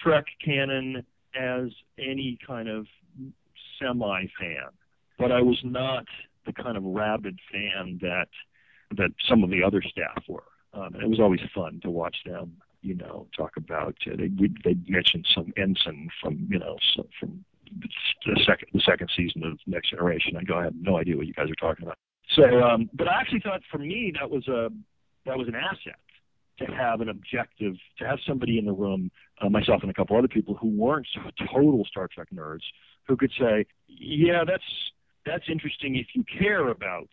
Trek canon as any kind of semi fan, but I was not the kind of rabid fan that that some of the other staff were. Um, and it was always fun to watch them, you know, talk about. Uh, they they mentioned some ensign from you know some, from the second the second season of Next Generation. I go, I have no idea what you guys are talking about. So, um, but I actually thought for me that was a that was an asset to have an objective, to have somebody in the room, uh, myself and a couple other people who weren't total Star Trek nerds, who could say, yeah, that's that's interesting if you care about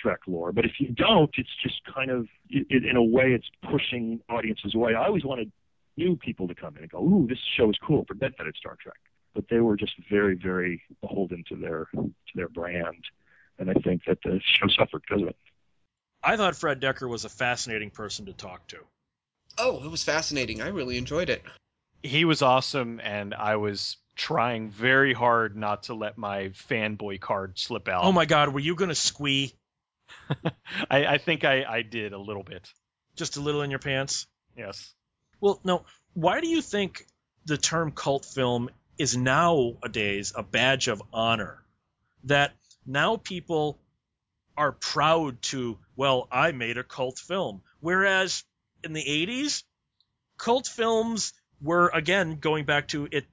Trek lore, but if you don't, it's just kind of it, in a way it's pushing audiences away. I always wanted new people to come in and go, ooh, this show is cool. Forget that it's Star Trek. But they were just very, very beholden to their to their brand, and I think that the show suffered because of it. I thought Fred Dekker was a fascinating person to talk to. Oh, it was fascinating. I really enjoyed it. He was awesome, and I was trying very hard not to let my fanboy card slip out. Oh my God, were you going to squee <laughs> I, I think I, I did a little bit. just a little in your pants? Yes. Well, no. Why do you think the term cult film is nowadays a badge of honor? That now people are proud to, well, I made a cult film. Whereas in the 80s, cult films were, again, going back to it,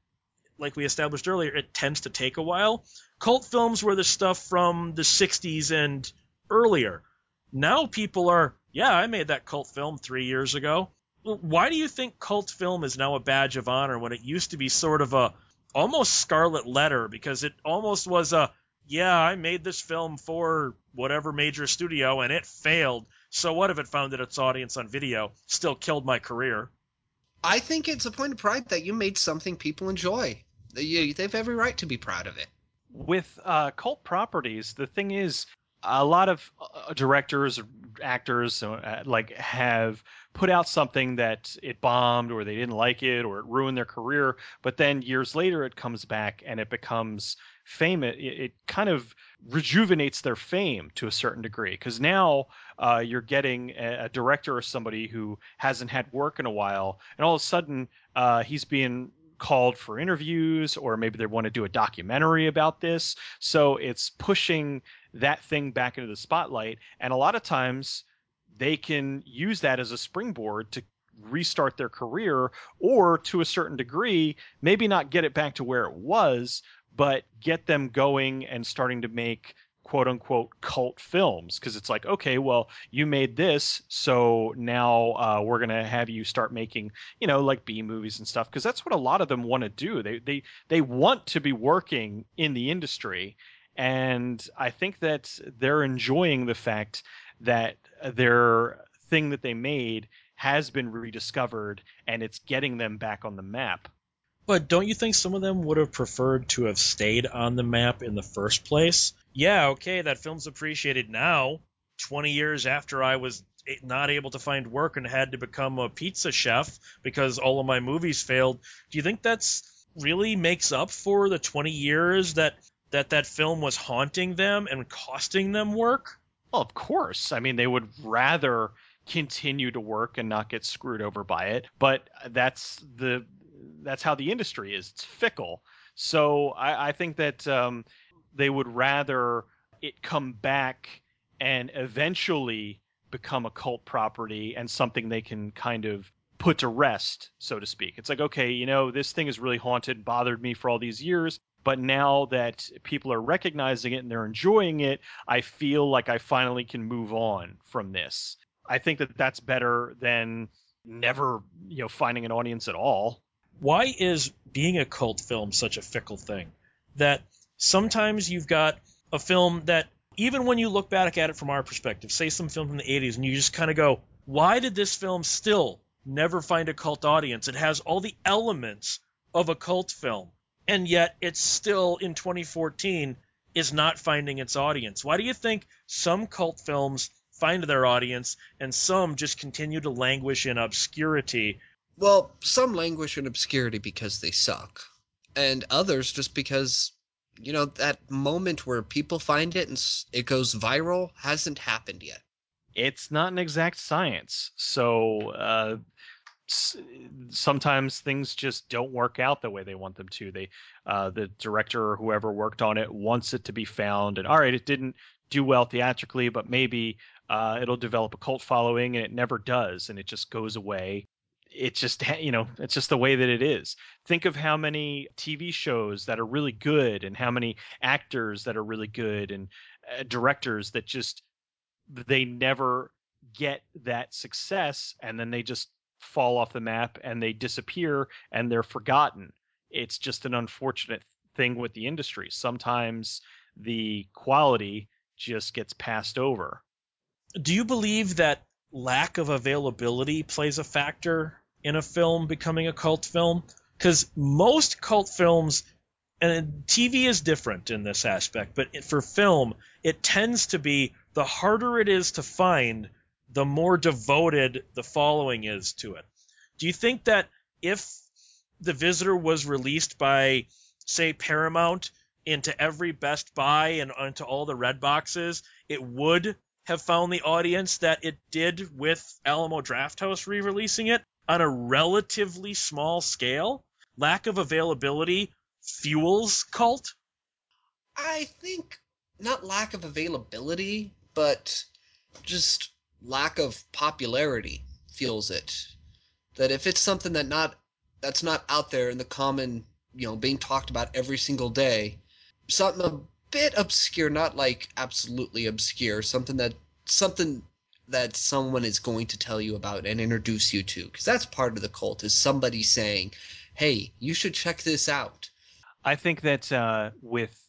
like we established earlier, it tends to take a while. Cult films were the stuff from the 60s and earlier. Now people are, yeah, I made that cult film three years ago. Why do you think cult film is now a badge of honor when it used to be sort of a, almost Scarlet Letter because it almost was a yeah, I made this film for whatever major studio and it failed. So what if it found that its audience on video still killed my career? I think it's a point of pride that you made something people enjoy. They have every right to be proud of it. With uh, cult properties, the thing is, a lot of uh, directors, actors, uh, like have put out something that it bombed or they didn't like it or it ruined their career, but then years later it comes back and it becomes famous. It, it kind of rejuvenates their fame to a certain degree because now uh, you're getting a, a, director or somebody who hasn't had work in a while, and all of a sudden uh, he's being called for interviews or maybe they want to do a documentary about this so it's pushing that thing back into the spotlight and a lot of times they can use that as a springboard to restart their career or to a certain degree maybe not get it back to where it was but get them going and starting to make quote unquote cult films. Because it's like okay well you made this so now uh, we're gonna have you start making you know like b movies and stuff. Because that's what a lot of them want to do. They they they want to be working in the industry. And i think that they're enjoying the fact that their thing that they made has been rediscovered and it's getting them back on the map but don't you think some of them would have preferred to have stayed on the map in the first place? Yeah, okay, that film's appreciated now, 20 years after I was not able to find work and had to become a pizza chef because all of my movies failed. Do you think that's really makes up for the 20 years that that that film was haunting them and costing them work? Well, of course. I mean, they would rather continue to work and not get screwed over by it, but that's the that's how the industry is. It's fickle. So I, I think that um, they would rather it come back and eventually become a cult property and something they can kind of put to rest, so to speak. It's like, okay, you know, this thing is really haunted, bothered me for all these years. But now that people are recognizing it and they're enjoying it, I feel like I finally can move on from this. I think that that's better than never, you know, finding an audience at all why is being a cult film such a fickle thing? That sometimes you've got a film that even when you look back at it from our perspective, say some film from the 80s, and you just kind of go, why did this film still never find a cult audience? It has all the elements of a cult film, and yet it's still in 2014 is not finding its audience. Why do you think some cult films find their audience and some just continue to languish in obscurity well, some languish in obscurity because they suck, and others just because you know that moment where people find it and it goes viral hasn't happened yet. It's not an exact science, so uh, sometimes things just don't work out the way they want them to. They, uh, the director or whoever worked on it wants it to be found, and all right, it didn't do well theatrically, but maybe uh, it'll develop a cult following, and it never does, and it just goes away it's just you know it's just the way that it is. Think of how many tv shows that are really good and how many actors that are really good and uh, directors that just they never get that success and then they just fall off the map and they disappear and they're forgotten. It's just an unfortunate thing with the industry. Sometimes the quality just gets passed over. Do you believe that lack of availability plays a factor in a film becoming a cult film because most cult films and TV is different in this aspect, but for film, it tends to be the harder it is to find, the more devoted the following is to it. Do you think that if The Visitor was released by, say, Paramount into every Best Buy and into all the red boxes, it would have found the audience that it did with Alamo Drafthouse re releasing it? On a relatively small scale, lack of availability fuels cult? I think not lack of availability, but just lack of popularity fuels it. That if it's something that not that's not out there in the common, you know, being talked about every single day, something a bit obscure, not like absolutely obscure, something that something that someone is going to tell you about and introduce you to because that's part of the cult is somebody saying hey you should check this out I think that uh, with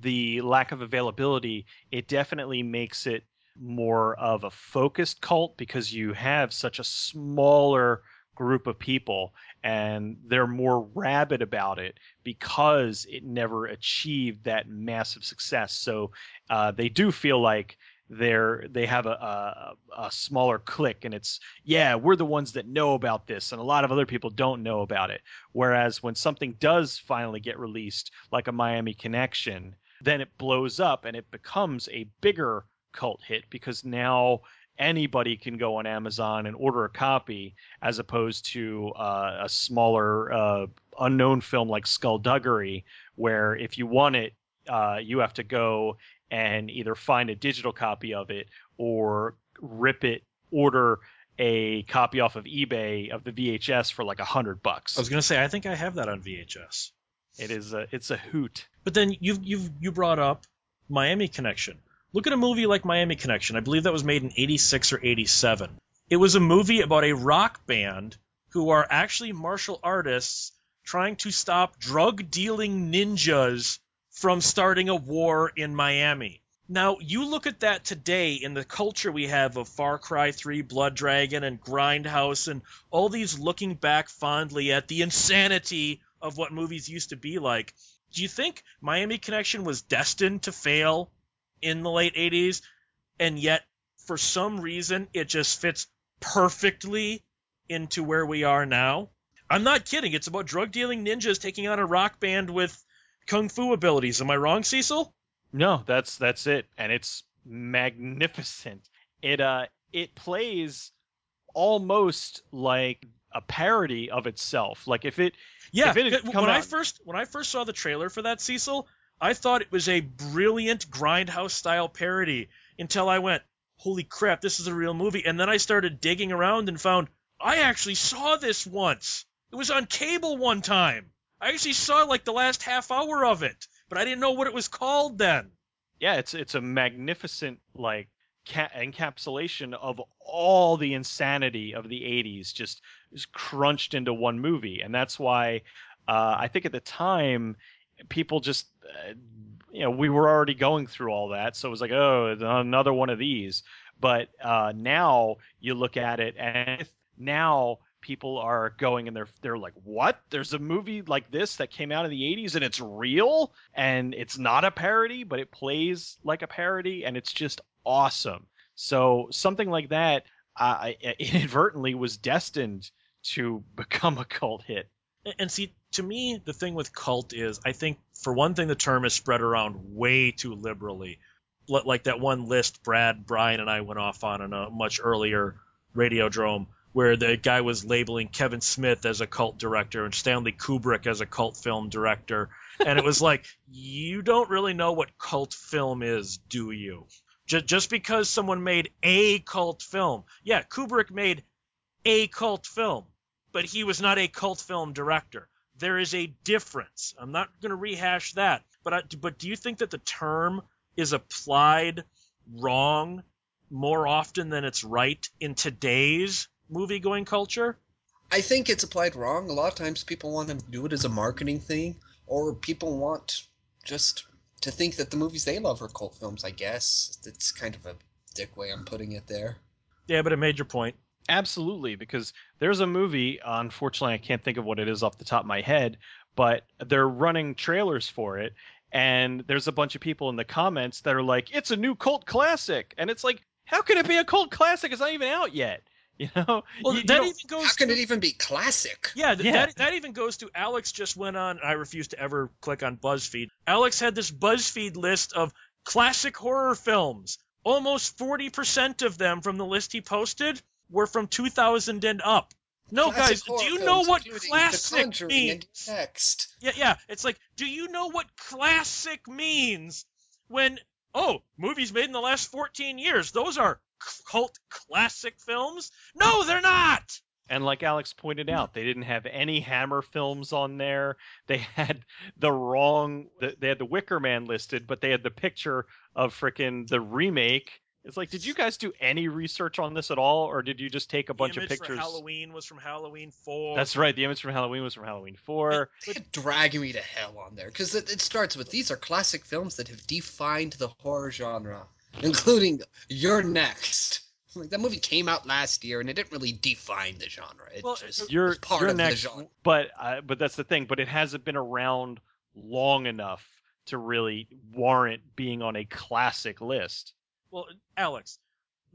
the lack of availability, it definitely makes it more of a focused cult because you have such a smaller group of people and they're more rabid about it because it never achieved that massive success. So uh, they do feel like they're they have a, a, a smaller clique and it's yeah we're the ones that know about this and a lot of other people don't know about it. Whereas when something does finally get released like a miami connection then it blows up and it becomes a bigger cult hit because now anybody can go on Amazon and order a copy as opposed to uh, a smaller uh, unknown film like Skullduggery, where if you want it, uh, you have to go and either find a digital copy of it or rip it, order a copy off of eBay of the VHS for like a hundred bucks. I was gonna say I think I have that on VHS. It is a it's a hoot. But then you've you've you brought up Miami Connection. Look at a movie like Miami Connection. I believe that was made in 86 or 87. It was a movie about a rock band who are actually martial artists trying to stop drug dealing ninjas from starting a war in Miami. Now, you look at that today in the culture we have of Far Cry 3, Blood Dragon, and Grindhouse, and all these looking back fondly at the insanity of what movies used to be like. Do you think Miami Connection was destined to fail in the late 80s, and yet for some reason it just fits perfectly into where we are now? I'm not kidding. It's about drug dealing ninjas taking on a rock band with kung fu abilities. Am I wrong, Cecil? No, that's that's it, and it's magnificent. It uh it plays almost like a parody of itself. Like if it yeah, if it when come I first when I first saw the trailer for that Cecil, I thought it was a brilliant grindhouse style parody until I went, "Holy crap, this is a real movie." And then I started digging around and found I actually saw this once. It was on cable one time. I actually saw like the last half hour of it, but I didn't know what it was called then. yeah, it's it's a magnificent like ca- encapsulation of all the insanity of the 80s just, crunched into one movie. And that's why uh, I think at the time people just uh, you know we were already going through all that. So it was like oh another one of these. But uh, now you look at it and now people are going and they're they're like what? There's a movie like this that came out in the 80s and it's real and it's not a parody but it plays like a parody and it's just awesome. So something like that uh, <laughs> inadvertently was destined to become a cult hit. And- see, to me, the thing with cult is, I think, for one thing, the term is spread around way too liberally. Like that one list Brad, Brian, and I went off on in a much earlier Radiodrome, where the guy was labeling Kevin Smith as a cult director and Stanley Kubrick as a cult film director. And it was like, you don't really know what cult film is, do you? Ju- Just because someone made a cult film. Yeah, Kubrick made a cult film but he was not a cult film director. There is a difference. I'm not going to rehash that, but I, but do you think that the term is applied wrong more often than it's right in today's movie going culture? I think it's applied wrong. A lot of times people want to do it as a marketing thing, or people want just to think that the movies they love are cult films, I guess. It's kind of a dick way I'm putting it there. Yeah, but it made your point. Absolutely, because there's a movie. Unfortunately, I can't think of what it is off the top of my head, but they're running trailers for it, and there's a bunch of people in the comments that are like, "It's a new cult classic," and it's like, how can it be a cult classic? It's not even out yet. <laughs> You know? Well, You- you that don't- even goes How can to it even be classic? Yeah, th- Yeah. That, that even goes to Alex just went on. I refuse to ever click on BuzzFeed. Alex had this BuzzFeed list of classic horror films. Almost 40% of them from the list he posted were from 2000 and up. No, Classic guys, do you know what classic means? Next. Yeah, yeah. It's like, do you know what classic means when, oh, movies made in the last 14 years, those are cult classic films? No, they're not! And like Alex pointed out, they didn't have any Hammer films on there. They had the wrong. They had the Wicker Man listed, but they had the picture of frickin' the remake It's like, did you guys do any research on this at all, or did you just take a bunch the of pictures? For Halloween was from Halloween Four. That's right. The image from Halloween was from Halloween Four. They had Drag Me to Hell on there because it, it starts with these are classic films that have defined the horror genre, including You're Next. <laughs> Like that movie came out last year and it didn't really define the genre. It Well, just You're was part you're of the next, genre. but uh, but that's the thing. But it hasn't been around long enough to really warrant being on a classic list. Well, Alex,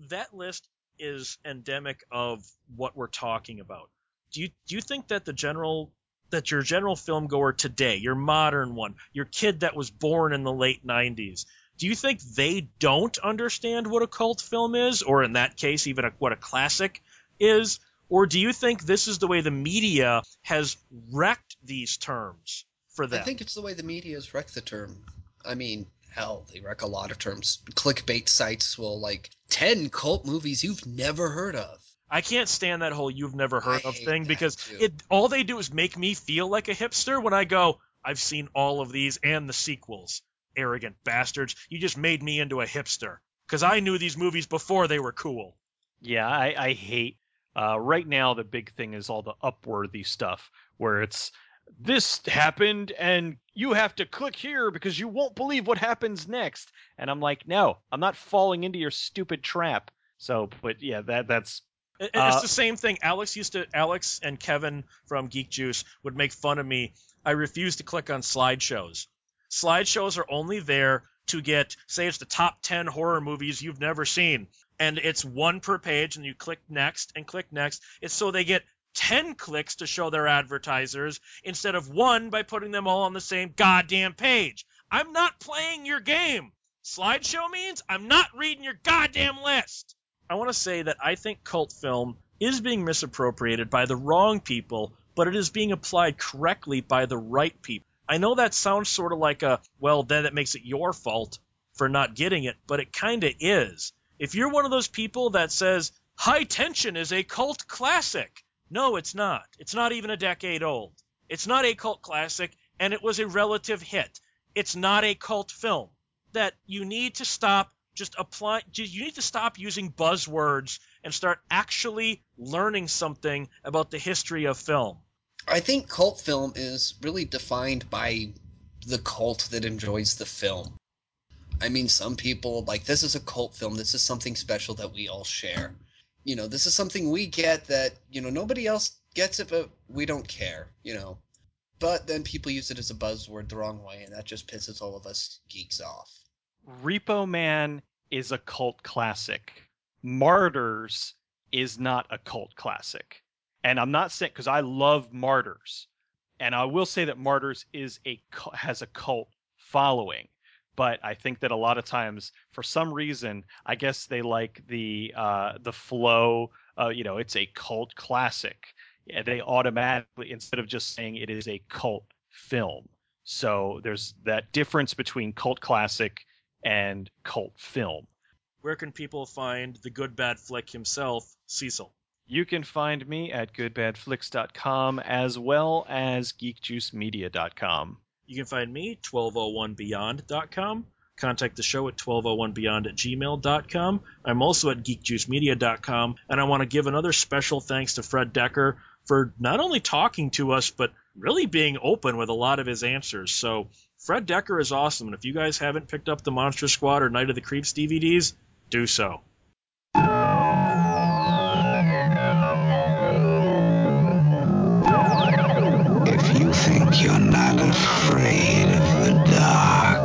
that list is endemic of what we're talking about. Do you do you think that the general that your general film goer today, your modern one, your kid that was born in the late 90s, do you think they don't understand what a cult film is or in that case even a, what a classic is? Or do you think this is the way the media has wrecked these terms for them? I think it's the way the media has wrecked the term. I mean, hell, they wreck a lot of terms. Clickbait sites will like ten cult movies you've never heard of. I can't stand that whole "you've never heard I of" thing because too. it all they do is make me feel like a hipster when I go, "I've seen all of these and the sequels." Arrogant bastards! You just made me into a hipster because I knew these movies before they were cool. Yeah, I, I hate. Uh, right now, the big thing is all the upworthy stuff where it's this happened and you have to click here because you won't believe what happens next. And I'm like, no, I'm not falling into your stupid trap. So, but yeah, that that's It- Uh, it's the same thing. Alex used to. Alex and Kevin from Geek Juice would make fun of me. I refuse to click on slideshows. Slideshows are only there to get, say, it's the top 10 horror movies you've never seen, and it's one per page, and you click next and click next. It's so they get 10 clicks to show their advertisers instead of one by putting them all on the same goddamn page. I'm not playing your game. Slideshow means I'm not reading your goddamn list. I want to say that I think cult film is being misappropriated by the wrong people, but it is being applied correctly by the right people. I know that sounds sort of like a, well, then it makes it your fault for not getting it, but it kind of is. If you're one of those people that says, High Tension is a cult classic, no, it's not. It's not even a decade old. It's not a cult classic, and it was a relative hit. It's not a cult film. That you need to stop just apply you need to stop using buzzwords and start actually learning something about the history of film. I think cult film is really defined by the cult that enjoys the film. I mean, some people like this is a cult film. This is something special that we all share. You know, this is something we get that you know nobody else gets it, but we don't care. You know, but then people use it as a buzzword the wrong way, and that just pisses all of us geeks off. Repo Man is a cult classic. Martyrs is not a cult classic. And I'm not saying because I love Martyrs, and I will say that Martyrs is a has a cult following. But I think that a lot of times, for some reason, I guess they like the uh, the flow. Uh, you know, it's a cult classic. Yeah, they automatically instead of just saying it is a cult film. So there's that difference between cult classic and cult film. Where can people find the good bad flick himself, Cecil? You can find me at goodbadflix.com as well as geekjuicemedia.com. You can find me 1201beyond.com. Contact the show at 1201beyond at gmail.com. I'm also at geekjuicemedia.com, and I want to give another special thanks to Fred Dekker for not only talking to us, but really being open with a lot of his answers. So, Fred Dekker is awesome, and if you guys haven't picked up the Monster Squad or Night of the Creeps DVDs, do so. Think you're not afraid of the dark,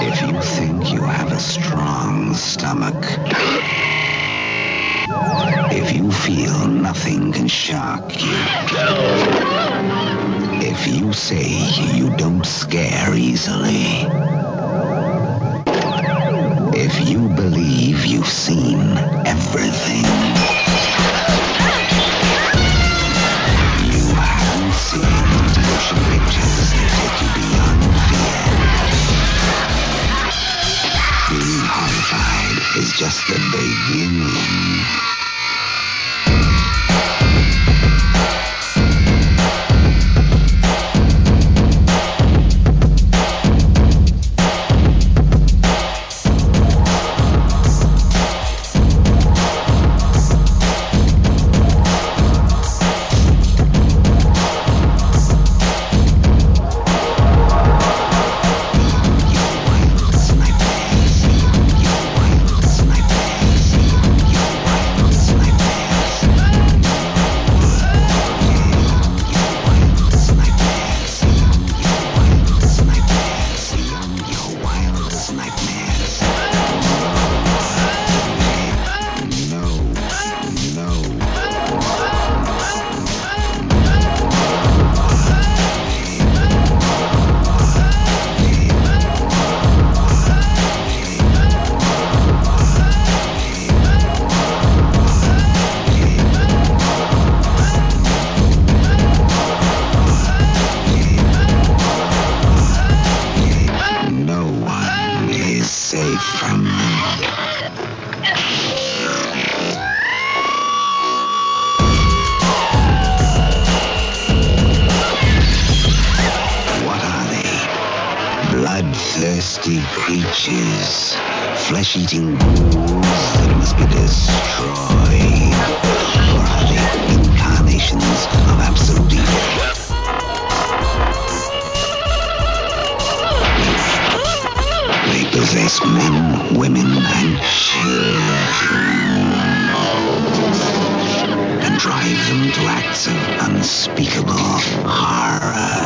if you think you have a strong stomach, if you feel nothing can shock you, if you say you don't scare easily, if you men, women, and children, and drive them to acts of unspeakable horror.